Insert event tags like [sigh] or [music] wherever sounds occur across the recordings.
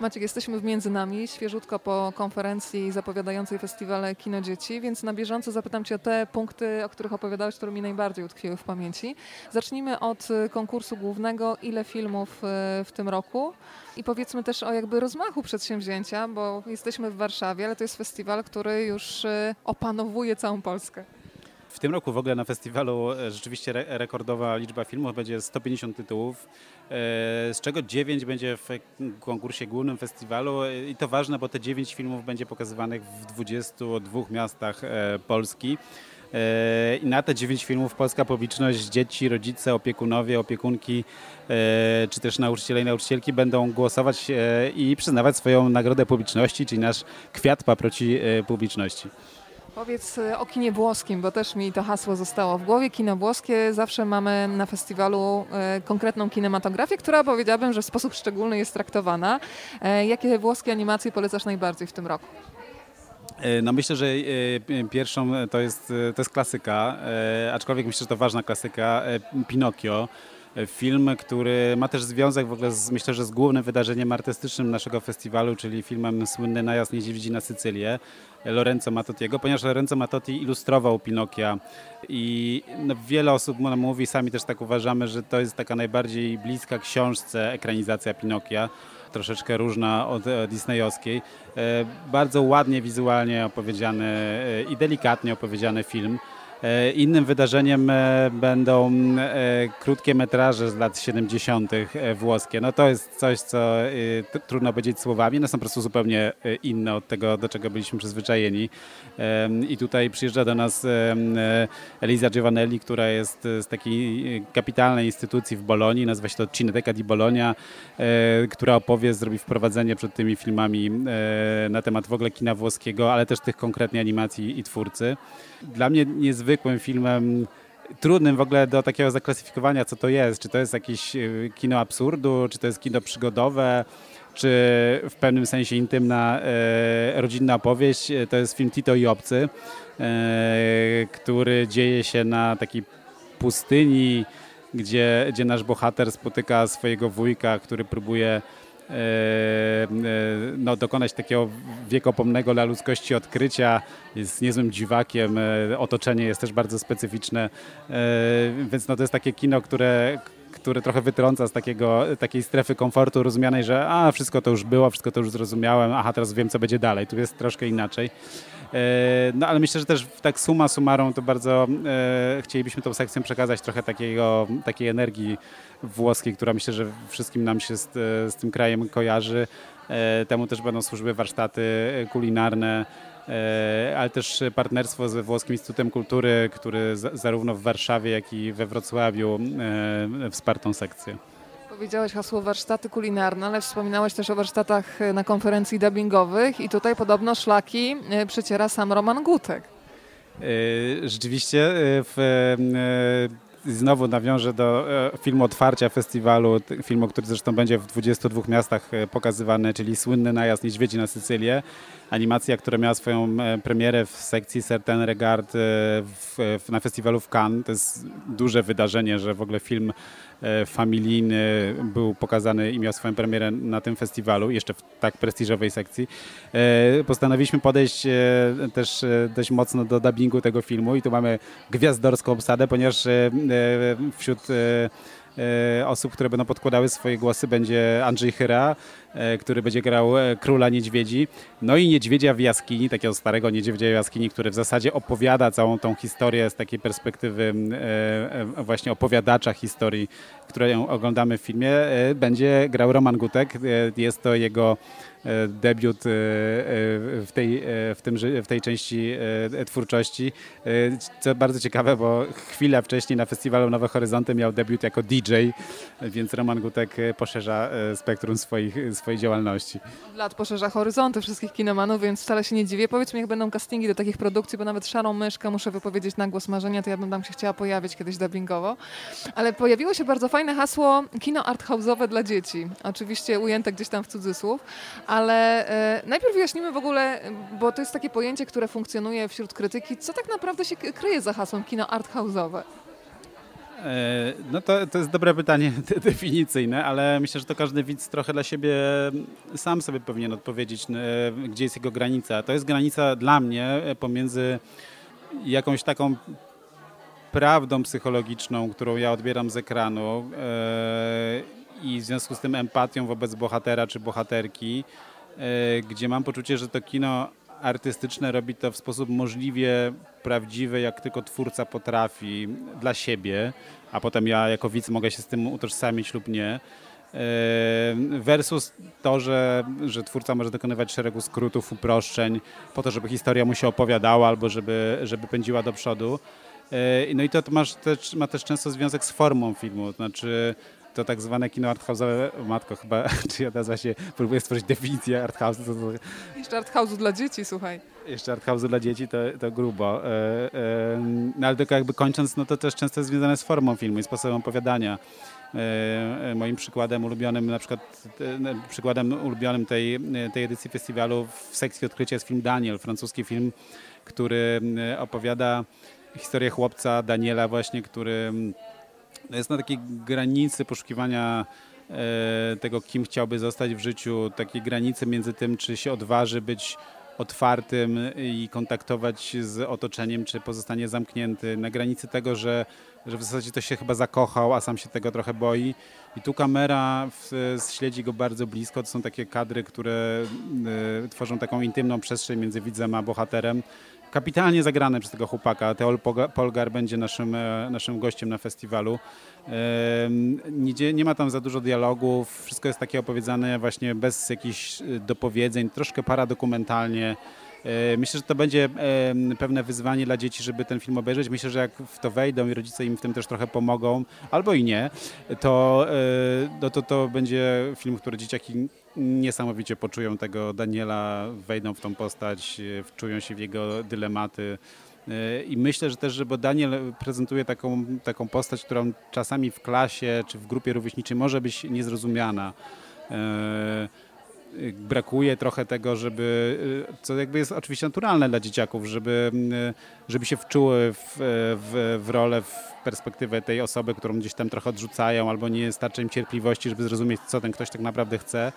Maciek, jesteśmy w Między Nami, świeżutko po konferencji zapowiadającej festiwale Kino Dzieci, więc na bieżąco zapytam Cię o te punkty, o których opowiadałeś, które mi najbardziej utkwiły w pamięci. Zacznijmy od y, konkursu głównego. Ile filmów y, w tym roku? I powiedzmy też o jakby rozmachu przedsięwzięcia, bo jesteśmy w Warszawie, ale to jest festiwal, który już y, opanowuje całą Polskę. W tym roku w ogóle na festiwalu e, rzeczywiście re rekordowa liczba filmów, będzie 150 tytułów, e, z czego 9 będzie w konkursie głównym festiwalu e, i to ważne, bo te 9 filmów będzie pokazywanych w 22 miastach Polski. I na te 9 filmów polska publiczność, dzieci, rodzice, opiekunowie, opiekunki, czy też nauczyciele i nauczycielki będą głosować i przyznawać swoją nagrodę publiczności, czyli nasz kwiat paproci publiczności. Powiedz y, o kinie włoskim, bo też mi to hasło zostało w głowie. Kino włoskie zawsze mamy na festiwalu y, konkretną kinematografię, która powiedziałabym, że w sposób szczególny jest traktowana. E, jakie włoskie animacje polecasz najbardziej w tym roku? E, no myślę, że e, pierwszą to jest, to jest klasyka, aczkolwiek myślę, że to ważna klasyka, Pinokio. Film, który ma też związek w ogóle z, myślę, że z głównym wydarzeniem artystycznym naszego festiwalu, czyli filmem Słynny najazd niedźwiedzi na Sycylię Lorenzo Matottiego, ponieważ Lorenzo Matotti ilustrował Pinokia i no, wiele osób mówi, sami też tak uważamy, że to jest taka najbardziej bliska książce ekranizacja Pinokia troszeczkę różna od disneyowskiej. E, bardzo ładnie wizualnie opowiedziany e, i delikatnie opowiedziany film. E, innym wydarzeniem e, będą e, krótkie metraże z lat 70. włoskie. No to jest coś, co trudno powiedzieć słowami. One są po prostu zupełnie inne od tego, do czego byliśmy przyzwyczajeni. I tutaj przyjeżdża do nas Eliza Giovanelli, która jest z takiej kapitalnej instytucji w Bolonii, nazywa się to Cineteca di Bologna, która opowie, zrobi wprowadzenie przed tymi filmami na temat w ogóle kina włoskiego, ale też tych konkretnie animacji i twórcy. Dla mnie niezwykłym filmem, trudnym w ogóle do takiego zaklasyfikowania, co to jest. Czy to jest jakieś e, kino absurdu, czy to jest kino przygodowe, czy w pewnym sensie intymna e, rodzinna opowieść. E, to jest film Tito i Obcy, e, który dzieje się na takiej pustyni, gdzie, gdzie nasz bohater spotyka swojego wujka, który próbuje no, dokonać takiego wiekopomnego dla ludzkości odkrycia. Jest niezłym dziwakiem, e, otoczenie jest też bardzo specyficzne, więc no, to jest takie kino, które, które trochę wytrąca z takiego, takiej strefy komfortu rozumianej, że a, wszystko to już było, wszystko to już zrozumiałem, aha, teraz wiem, co będzie dalej. Tu jest troszkę inaczej. No ale myślę, że też tak suma summarum to bardzo e, chcielibyśmy tą sekcją przekazać trochę takiego, takiej energii włoskiej, która myślę, że wszystkim nam się z, z tym krajem kojarzy. E, temu też będą służyły warsztaty kulinarne, e, ale też partnerstwo ze Włoskim Instytutem Kultury, który zarówno w Warszawie, jak i we Wrocławiu e, wsparł tą sekcję. Powiedziałeś hasło warsztaty kulinarne, ale wspominałeś też o warsztatach na konferencji dubbingowych i tutaj podobno szlaki przeciera sam Roman Gutek. Rzeczywiście w znowu nawiążę do e, filmu otwarcia festiwalu, filmu, który zresztą będzie w 22 miastach e, pokazywany, czyli słynny najazd niedźwiedzi na Sycylię. Animacja, która miała swoją e, premierę w sekcji Certain Regard w, w, na festiwalu w Cannes. To jest duże wydarzenie, że w ogóle film familijny był pokazany i miał swoją premierę na tym festiwalu, jeszcze w tak prestiżowej sekcji. Postanowiliśmy podejść też dość mocno do dubbingu tego filmu i tu mamy gwiazdorską obsadę, ponieważ E, wśród e, e, osób, które będą podkładały swoje głosy będzie Andrzej Hyra, który będzie grał króla niedźwiedzi. No i niedźwiedzia w jaskini, takiego starego niedźwiedzia w jaskini, który w zasadzie opowiada całą tą historię z takiej perspektywy właśnie opowiadacza historii, którą oglądamy w filmie. Będzie grał Roman Gutek. Jest to jego E, debiut e, e, w tej, w, tym, w tej części twórczości. Co bardzo ciekawe, bo chwilę wcześniej na festiwalu Nowe Horyzonty miał debiut jako DJ, więc Roman Gutek poszerza spektrum swoich, swojej działalności. Lat poszerza horyzonty wszystkich kinomanów, więc wcale się nie dziwię. Powiedz mi, jak będą castingi do takich produkcji, bo nawet Szarą Myszkę muszę wypowiedzieć na głos marzenia, to ja bym tam się chciała pojawić kiedyś dubbingowo. Ale pojawiło się bardzo fajne hasło kino arthouse'owe dla dzieci. Oczywiście ujęte gdzieś tam w cudzysłów, ale e, najpierw wyjaśnimy w ogóle, bo to jest takie pojęcie, które funkcjonuje wśród krytyki, co tak naprawdę się kryje za hasłem kino art house'owe. E, no to, to jest dobre pytanie [laughs] definicyjne, ale myślę, że to każdy widz trochę dla siebie sam sobie powinien odpowiedzieć, e, gdzie jest jego granica. To jest granica dla mnie pomiędzy jakąś taką prawdą psychologiczną, którą ja odbieram z ekranu i w związku z tym empatią wobec bohatera czy bohaterki, gdzie mam poczucie, że to kino artystyczne robi to w sposób możliwie prawdziwy, jak tylko twórca potrafi dla siebie, a potem ja jako widz mogę się z tym utożsamić lub nie. E, versus to, że, że twórca może dokonywać szeregu skrótów, uproszczeń po to, żeby historia mu się opowiadała albo żeby, żeby pędziła do przodu. E, no i to, to masz też, ma też często związek z formą filmu, to znaczy to tak zwane kino arthouse'owe, matko chyba, [laughs] czy ja nazywa się, próbuję stworzyć definicję arthouse'u. To. Jeszcze arthouse'u dla dzieci, słuchaj. Jeszcze arthouse'u dla dzieci to, to grubo. E, e, no ale tylko jakby kończąc, no to też często jest związane z formą filmu i sposobem opowiadania. E, moim przykładem ulubionym, na przykład przykładem ulubionym tej, tej edycji festiwalu w sekcji odkrycia jest film Daniel, francuski film, który opowiada historię chłopca Daniela właśnie, który jest na takiej granicy poszukiwania e, tego, kim chciałby zostać w życiu, takiej granicy między tym, czy się odważy być otwartym i kontaktować z otoczeniem, czy pozostanie zamknięty, na granicy tego, że, że w zasadzie to się chyba zakochał, a sam się tego trochę boi. I tu kamera w, śledzi go bardzo blisko. To są takie kadry, które y, tworzą taką intymną przestrzeń między widzem a bohaterem kapitalnie zagrane przez tego chłopaka. Teol Polgar będzie naszym, e, naszym gościem na festiwalu. Nie, nie ma tam za dużo dialogów, wszystko jest takie opowiedziane właśnie bez jakichś e, dopowiedzeń, troszkę paradokumentalnie. E, myślę, że to będzie pewne wyzwanie dla dzieci, żeby ten film obejrzeć. Myślę, że jak w to wejdą i rodzice im w tym też trochę pomogą, albo i nie, to, no to, to będzie film, który dzieciaki niesamowicie poczują tego Daniela, wejdą w tą postać, wczują się w jego dylematy. I myślę, że też, że bo Daniel prezentuje taką, taką postać, którą czasami w klasie czy w grupie rówieśniczej może być niezrozumiana brakuje trochę tego, żeby, co jakby jest oczywiście naturalne dla dzieciaków, żeby, żeby się wczuły w, w, w rolę, w perspektywę tej osoby, którą gdzieś tam trochę odrzucają, albo nie starczy im cierpliwości, żeby zrozumieć, co ten ktoś tak naprawdę chce.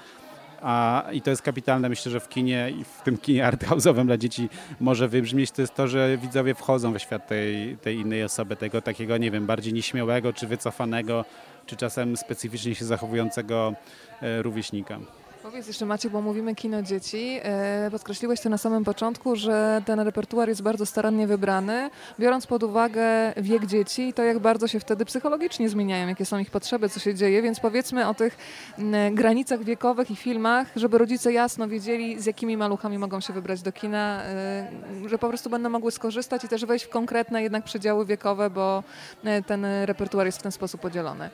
A, I to jest kapitalne, myślę, że w kinie i w tym kinie [laughs] arthouse'owym dla dzieci może wybrzmieć, to jest to, że widzowie wchodzą we świat tej, tej innej osoby, tego takiego, nie wiem, bardziej nieśmiałego, czy wycofanego, czy czasem specyficznie się zachowującego e, rówieśnika. Powiedz jeszcze Macie, bo mówimy kino dzieci. E, podkreśliłeś to na samym początku, że ten repertuar jest bardzo starannie wybrany, biorąc pod uwagę wiek dzieci i to, jak bardzo się wtedy psychologicznie zmieniają, jakie są ich potrzeby, co się dzieje, więc powiedzmy o tych granicach wiekowych i filmach, żeby rodzice jasno wiedzieli, z jakimi maluchami mogą się wybrać do kina, e, że po prostu będą mogły skorzystać i też wejść w konkretne jednak przedziały wiekowe, bo e, ten repertuar jest w ten sposób podzielony.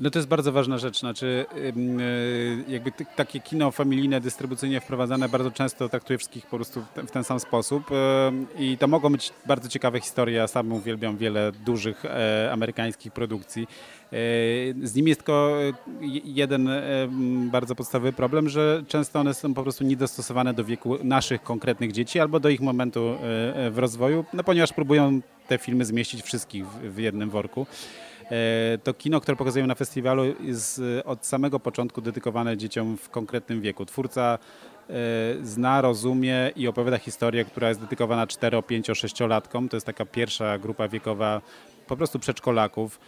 No to jest bardzo ważna rzecz, znaczy e, jakby takie kino familijne, dystrybucyjnie wprowadzane bardzo często traktuje wszystkich po prostu w ten sam sposób e, i to mogą być bardzo ciekawe historie, ja sam uwielbiam wiele dużych e, amerykańskich produkcji. Z nimi jest tylko jeden bardzo podstawowy problem, że często one są po prostu niedostosowane do wieku naszych konkretnych dzieci albo do ich momentu w rozwoju, no ponieważ próbują te filmy zmieścić wszystkich w jednym worku. E, to kino, które pokazują na festiwalu jest e, od samego początku dedykowane dzieciom w konkretnym wieku. Twórca e, zna, rozumie i opowiada historię, która jest dedykowana 4, 5, 6-latkom. To jest taka pierwsza grupa wiekowa po prostu przedszkolaków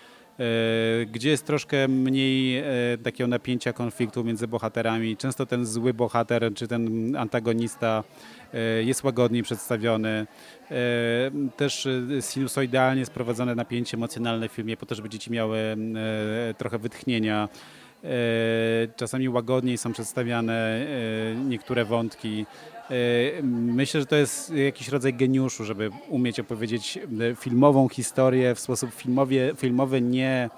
gdzie jest troszkę mniej takiego napięcia konfliktu między bohaterami. Często ten zły bohater czy ten antagonista E, jest łagodniej przedstawiony. E, też e, sinusoidalnie sprowadzone napięcie emocjonalne w filmie, po to, żeby dzieci miały trochę wytchnienia. Czasami łagodniej są przedstawiane niektóre wątki. Myślę, że to jest jakiś rodzaj geniuszu, żeby umieć opowiedzieć filmową historię w sposób filmowie, filmowy, nie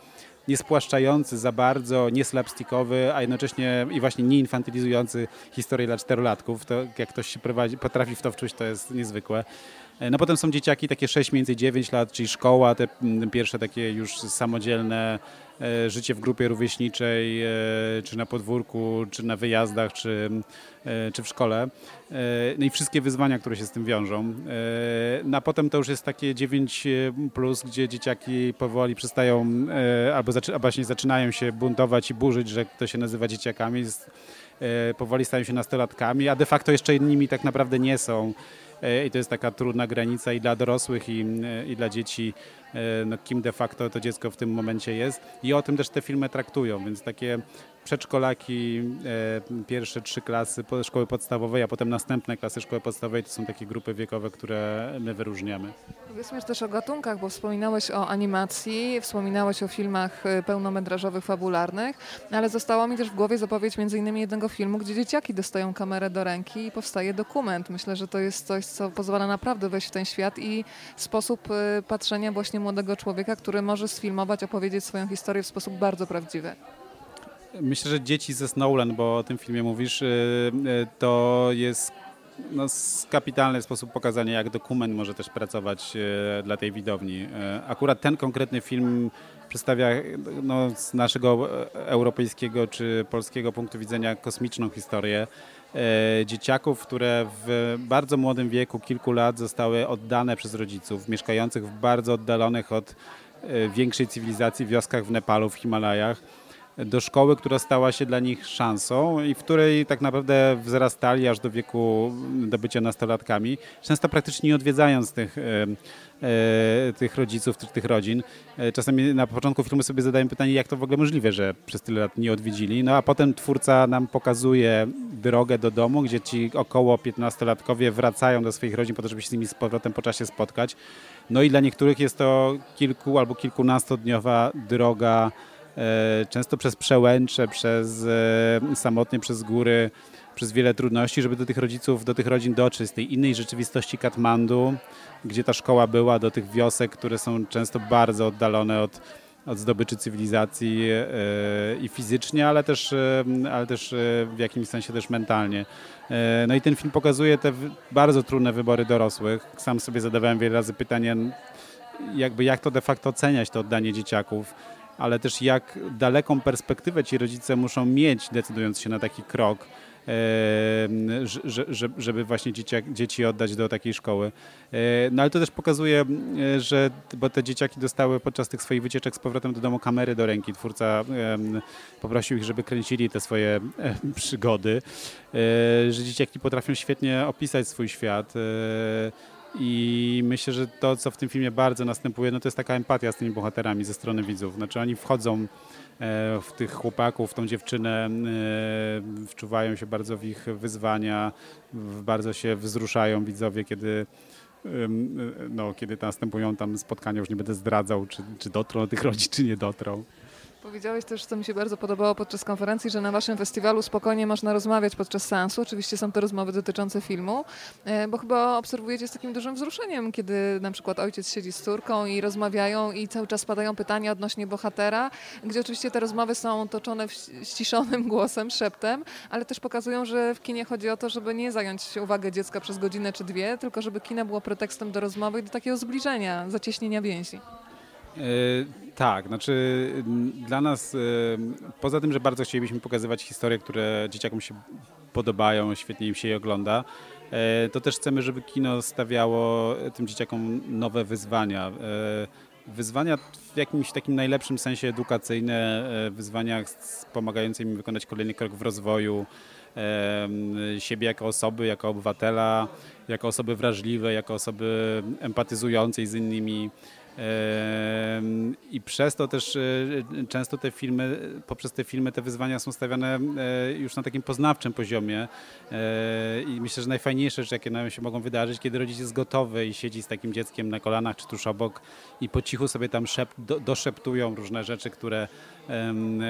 nie spłaszczający za bardzo, nie slapstickowy, a jednocześnie i właśnie nie infantylizujący historię dla czterolatków. To jak ktoś się prowadzi, potrafi w to wczuć, to jest niezwykłe. No potem są dzieciaki takie 6, mniej więcej 9 lat, czyli szkoła, te pierwsze takie już samodzielne E, życie w grupie rówieśniczej, e, czy na podwórku, czy na wyjazdach, czy, e, czy w szkole. No i wszystkie wyzwania, które się z tym wiążą. No a potem to już jest takie 9, plus, gdzie dzieciaki powoli przestają albo, albo właśnie zaczynają się buntować i burzyć, że to się nazywa dzieciakami. Powoli stają się nastolatkami, a de facto jeszcze innymi tak naprawdę nie są. I to jest taka trudna granica i dla dorosłych, i, i dla dzieci E, no, kim de facto to dziecko w tym momencie jest. I o tym też te filmy traktują, więc takie przedszkolaki, e, pierwsze trzy klasy szkoły podstawowej, a potem następne klasy szkoły podstawowej to są takie grupy wiekowe, które my wyróżniamy. Powiedzmy też o gatunkach, bo wspominałeś o animacji, wspominałeś o filmach e, pełnometrażowych, fabularnych, ale została mi też w głowie zapowiedź między innymi jednego filmu, gdzie dzieciaki dostają kamerę do ręki i powstaje dokument. Myślę, że to jest coś, co pozwala naprawdę wejść w ten świat i sposób patrzenia właśnie młodego człowieka, który może sfilmować, opowiedzieć swoją historię w sposób bardzo prawdziwy. Myślę, że dzieci ze Snowland, bo o tym filmie mówisz, y, y, to jest no, kapitalny sposób pokazania, jak dokument może też pracować y, dla tej widowni. Akurat ten konkretny film przedstawia no, z naszego europejskiego czy polskiego punktu widzenia kosmiczną historię E, dzieciaków, które w bardzo młodym wieku, kilku lat, zostały oddane przez rodziców, mieszkających w bardzo oddalonych od e, większej cywilizacji wioskach w Nepalu, w Himalajach do szkoły, która stała się dla nich szansą i w której tak naprawdę wzrastali aż do wieku do bycia nastolatkami, często praktycznie nie odwiedzając tych, e, e, tych rodziców, tych, rodzin. E, czasami na początku filmu sobie zadają pytanie, jak to w ogóle możliwe, że przez tyle lat nie odwiedzili. No a potem twórca nam pokazuje drogę do domu, gdzie ci około 15-latkowie wracają do swoich rodzin po to, żeby się z nimi z powrotem po czasie spotkać. No i dla niektórych jest to kilku albo kilkunastodniowa droga często przez przełęcze, przez e, samotnie przez góry, przez wiele trudności, żeby do tych rodziców, do tych rodzin dotrzeć z tej innej rzeczywistości Katmandu, gdzie ta szkoła była, do tych wiosek, które są często bardzo oddalone od, od zdobyczy cywilizacji e, i fizycznie, ale też, ale też w jakimś sensie też mentalnie. No i ten film pokazuje te bardzo trudne wybory dorosłych. Sam sobie zadawałem wiele razy pytanie, jakby jak to de facto oceniać, to oddanie dzieciaków ale też jak daleką perspektywę ci rodzice muszą mieć, decydując się na taki krok, żeby właśnie dzieci, oddać do takiej szkoły. E, no ale to też pokazuje, że bo te dzieciaki dostały podczas tych swoich wycieczek z powrotem do domu kamery do ręki. Twórca poprosił ich, żeby kręcili te swoje przygody, e, że dzieciaki potrafią świetnie opisać swój świat i myślę, że to, co w tym filmie bardzo następuje, no to jest taka empatia z tymi bohaterami ze strony widzów. Znaczy oni wchodzą e, w tych chłopaków, w tą dziewczynę, e, wczuwają się bardzo w ich wyzwania, bardzo się wzruszają widzowie, kiedy no, kiedy następują tam spotkania, już nie będę zdradzał, czy, czy dotrą do tych [laughs] rodzin, czy nie dotrą. Powiedziałeś też, co mi się bardzo podobało podczas konferencji, że na waszym festiwalu spokojnie można rozmawiać podczas seansu. Oczywiście są to rozmowy dotyczące filmu, e, bo chyba obserwujecie z takim dużym wzruszeniem, kiedy na przykład ojciec siedzi z córką i rozmawiają i cały czas padają pytania odnośnie bohatera, gdzie oczywiście te rozmowy są toczone ściszonym [laughs] głosem, szeptem, ale też pokazują, że w kinie chodzi o to, żeby nie zająć uwagę dziecka przez godzinę czy dwie, tylko żeby kino było pretekstem do rozmowy i do takiego zbliżenia, zacieśnienia więzi. E, tak, znaczy dla nas, e, poza tym, że bardzo chcielibyśmy pokazywać historie, które dzieciakom się podobają, świetnie im się je ogląda, e, to też chcemy, żeby kino stawiało tym dzieciakom nowe wyzwania. Wyzwania w jakimś takim najlepszym sensie edukacyjne, wyzwania pomagające im wykonać kolejny krok w rozwoju siebie jako osoby, jako obywatela, jako osoby wrażliwe, jako osoby empatyzującej z innymi. I przez to też e, często te filmy, poprzez te filmy te wyzwania są stawiane e, już na takim poznawczym poziomie. E, I myślę, że najfajniejsze rzeczy, jakie nam się mogą wydarzyć, kiedy rodzic jest gotowy i siedzi z takim dzieckiem na kolanach czy tuż obok i po cichu sobie tam do, doszeptują różne rzeczy, które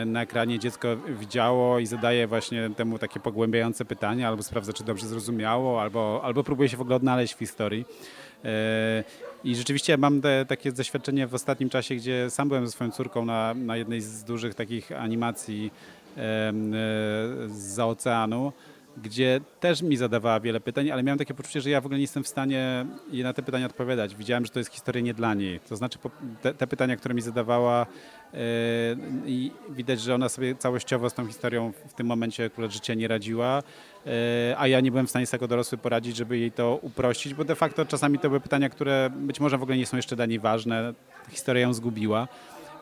na ekranie dziecko widziało i zadaje właśnie temu takie pogłębiające pytania, albo sprawdza, czy dobrze zrozumiało, albo, albo próbuje się w ogóle odnaleźć w historii. I rzeczywiście mam te, takie doświadczenie w ostatnim czasie, gdzie sam byłem ze swoją córką na, na jednej z dużych takich animacji e, z oceanu. Gdzie też mi zadawała wiele pytań, ale miałem takie poczucie, że ja w ogóle nie jestem w stanie jej na te pytania odpowiadać. Widziałem, że to jest historia nie dla niej. To znaczy te, te pytania, które mi zadawała yy, i widać, że ona sobie całościowo z tą historią w tym momencie akurat życia nie radziła, yy, a ja nie byłem w stanie z tego dorosły poradzić, żeby jej to uprościć, bo de facto czasami to były pytania, które być może w ogóle nie są jeszcze dla niej ważne. Historia ją zgubiła.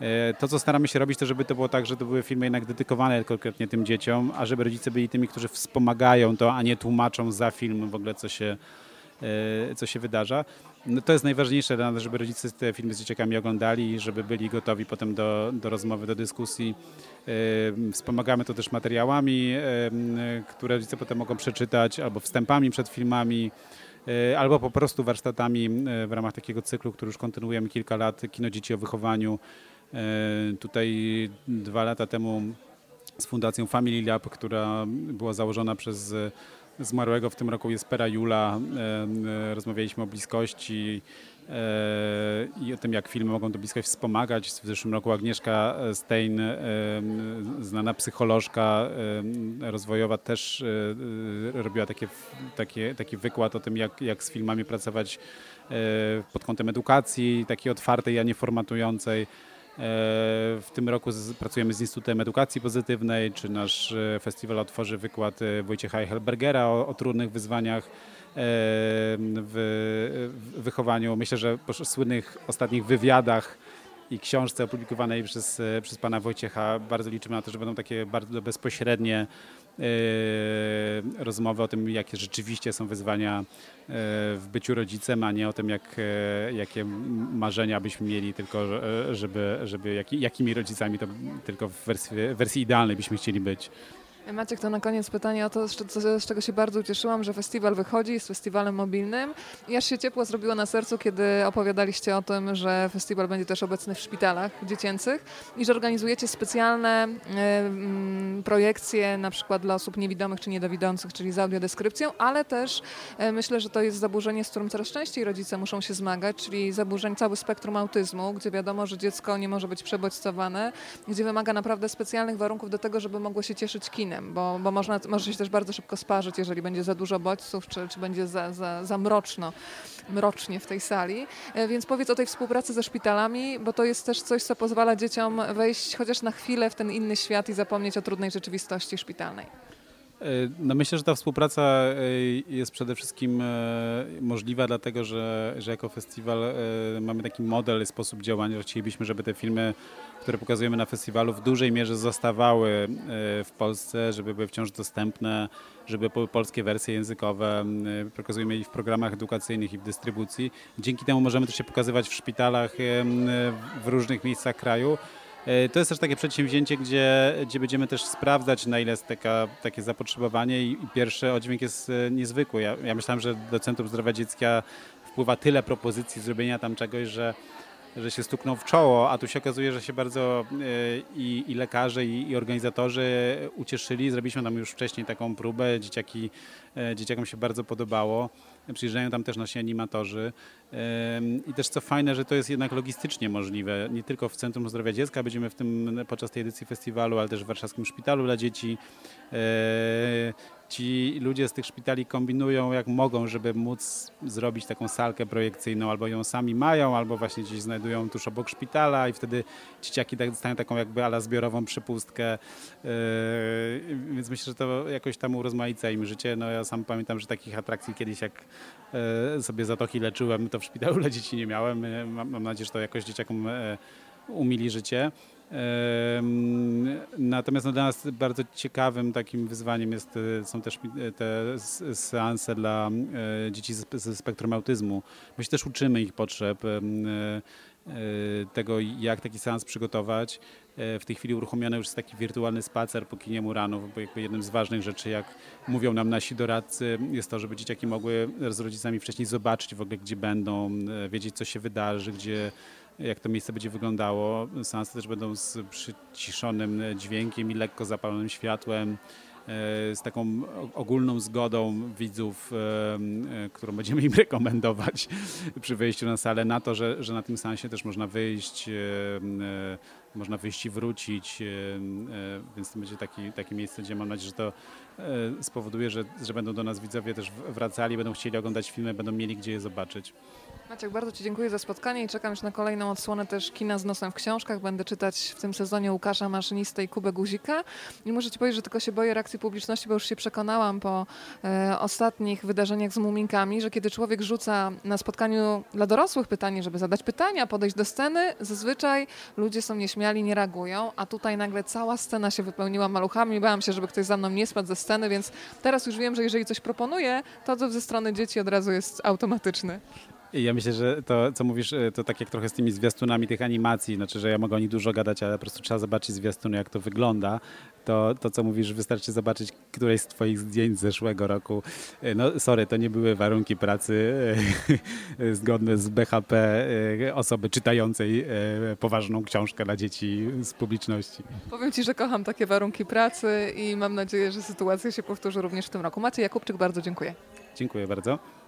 E, to, co staramy się robić, to żeby to było tak, że to były filmy jednak dedykowane konkretnie tym dzieciom, a żeby rodzice byli tymi, którzy wspomagają to, a nie tłumaczą za film w ogóle, co się, e, co się wydarza. No to jest najważniejsze dla nas, żeby rodzice te filmy z dzieciakami oglądali, żeby byli gotowi potem do, do rozmowy, do dyskusji. E, wspomagamy to też materiałami, które rodzice potem mogą przeczytać, albo wstępami przed filmami, albo po prostu warsztatami w ramach takiego cyklu, który już kontynuujemy kilka lat, Kino Dzieci o Wychowaniu, tutaj dwa lata temu z Fundacją Family Lab, która była założona przez zmarłego w tym roku Jespera Jula. E, rozmawialiśmy o bliskości e, i o tym, jak filmy mogą tę bliskość wspomagać. W zeszłym roku Agnieszka Stein, znana psycholożka rozwojowa, też robiła takie, takie, taki wykład o tym, jak, jak z filmami pracować pod kątem edukacji, takiej otwartej, a nie formatującej. E, w tym roku pracujemy z Instytutem Edukacji Pozytywnej, czy nasz e, festiwal otworzy wykład e, Wojciecha Helbergera o, o trudnych wyzwaniach w wychowaniu. Myślę, że po słynnych ostatnich wywiadach i książce opublikowanej przez, przez pana Wojciecha bardzo liczymy na to, że będą takie bardzo bezpośrednie rozmowy o tym, jakie rzeczywiście są wyzwania w byciu rodzicem, a nie o tym, jak, jakie marzenia byśmy mieli, tylko żeby, żeby jaki, jakimi rodzicami to tylko w wersji, wersji idealnej byśmy chcieli być. Maciek, to na koniec pytanie o to, z czego się bardzo ucieszyłam, że festiwal wychodzi, jest festiwalem mobilnym. I aż się ciepło zrobiło na sercu, kiedy opowiadaliście o tym, że festiwal będzie też obecny w szpitalach dziecięcych i że organizujecie specjalne y, projekcje, na przykład dla osób niewidomych czy niedowidzących, czyli z audiodeskrypcją, ale też y, myślę, że to jest zaburzenie, z którym coraz częściej rodzice muszą się zmagać, czyli zaburzeń cały spektrum autyzmu, gdzie wiadomo, że dziecko nie może być przebodźcowane, gdzie wymaga naprawdę specjalnych warunków do tego, żeby mogło się cieszyć kinem bo, bo można, może się też bardzo szybko sparzyć, jeżeli będzie za dużo bodźców, czy, czy będzie za, za, za mroczno, mrocznie w tej sali. E, więc powiedz o tej współpracy ze szpitalami, bo to jest też coś, co pozwala dzieciom wejść chociaż na chwilę w ten inny świat i zapomnieć o trudnej rzeczywistości szpitalnej. E, no myślę, że ta współpraca e, jest przede wszystkim możliwa, dlatego że, że jako festiwal mamy taki model, sposób działania, że chcielibyśmy, żeby te filmy które pokazujemy na festiwalu, w dużej mierze zostawały e, w Polsce, żeby były wciąż dostępne, żeby były polskie wersje językowe. E, pokazujemy je w programach edukacyjnych i w dystrybucji. Dzięki temu możemy też się pokazywać w szpitalach e, w różnych miejscach kraju. To jest też takie przedsięwzięcie, gdzie, gdzie będziemy też sprawdzać, na ile jest taka, takie zapotrzebowanie i, i pierwszy oddźwięk jest niezwykły. Ja, ja myślałem, że do Centrum Zdrowia Dziecka wpływa tyle propozycji zrobienia tam czegoś, że że się stuknął w czoło, a tu się okazuje, że się bardzo e, i, i lekarze, i, i, organizatorzy ucieszyli. Zrobiliśmy tam już wcześniej taką próbę, dzieciaki, e, dzieciakom się bardzo podobało. Przyjeżdżają tam też nasi animatorzy. I też co fajne, że to jest jednak logistycznie możliwe. Nie tylko w Centrum Zdrowia Dziecka będziemy w tym podczas tej edycji festiwalu, ale też w Warszawskim Szpitalu dla Dzieci. Ci ludzie z tych szpitali kombinują jak mogą, żeby móc zrobić taką salkę projekcyjną, albo ją sami mają, albo właśnie gdzieś znajdują tuż obok szpitala i wtedy dzieciaki tak dostają taką jakby ala zbiorową przypustkę. Yy, więc myślę, że to jakoś tam urozmaica im życie. No ja sam pamiętam, że takich atrakcji kiedyś jak yy, sobie zatoki leczyłem, to w szpitalu [laughs] dla dzieci nie miałem. Mam, mam nadzieję, że to jakoś dzieciakom yy, umili życie. Natomiast no, dla nas bardzo ciekawym takim wyzwaniem jest, e, są też e, te seanse dla e, dzieci ze spektrum autyzmu. My się też uczymy ich potrzeb, tego jak taki seans przygotować. W tej chwili uruchomiony już jest taki wirtualny spacer po kinie Muranów, bo jakby jednym z ważnych rzeczy, jak mówią nam nasi doradcy, jest to, żeby dzieciaki mogły z rodzicami wcześniej zobaczyć w ogóle, gdzie będą, wiedzieć, co się wydarzy, gdzie jak to miejsce będzie wyglądało. Seansy też będą z przyciszonym dźwiękiem i lekko zapalonym światłem e, z taką ogólną zgodą widzów, e, e, którą będziemy im [laughs] rekomendować przy wejściu na salę, na to, że, że na tym sensie też można wyjść, można wyjść i wrócić, więc to będzie taki, takie miejsce, gdzie mam nadzieję, że to spowoduje, że, że będą do nas widzowie też wracali, będą chcieli oglądać filmy, będą mieli gdzie je zobaczyć. Maciek, bardzo Ci dziękuję za spotkanie i czekam już na kolejną odsłonę też kina z nosem w książkach. Będę czytać w tym sezonie Łukasza Maszynistę i Kubę Guzika. I muszę Ci powiedzieć, że tylko się boję reakcji publiczności, bo już się przekonałam po e, ostatnich wydarzeniach z muminkami, że kiedy człowiek rzuca na spotkaniu dla dorosłych pytanie, żeby zadać pytania, podejść do sceny, zazwyczaj ludzie są nieśmiali, nie reagują, a tutaj nagle cała scena się wypełniła maluchami. Bałam się, żeby ktoś za mną nie spadł ze sceny, więc teraz już wiem, że jeżeli coś proponuję, to odzew ze strony dzieci od razu jest automatyczny. Ja myślę, że to, co mówisz, e, to tak jak trochę z tymi zwiastunami tych animacji, znaczy, że ja mogę o nich dużo gadać, ale po prostu trzeba zobaczyć zwiastuny, jak to wygląda. To, to co mówisz, wystarczy zobaczyć któreś z twoich zdjęć z zeszłego roku. E, No sorry, to nie były warunki pracy e, [laughs] zgodne z BHP osoby czytającej poważną książkę dla dzieci z publiczności. Powiem Ci, że kocham takie warunki pracy i mam nadzieję, że sytuacja się powtórzy również w tym roku. Maciej Jakubczyk, bardzo dziękuję. Dziękuję bardzo.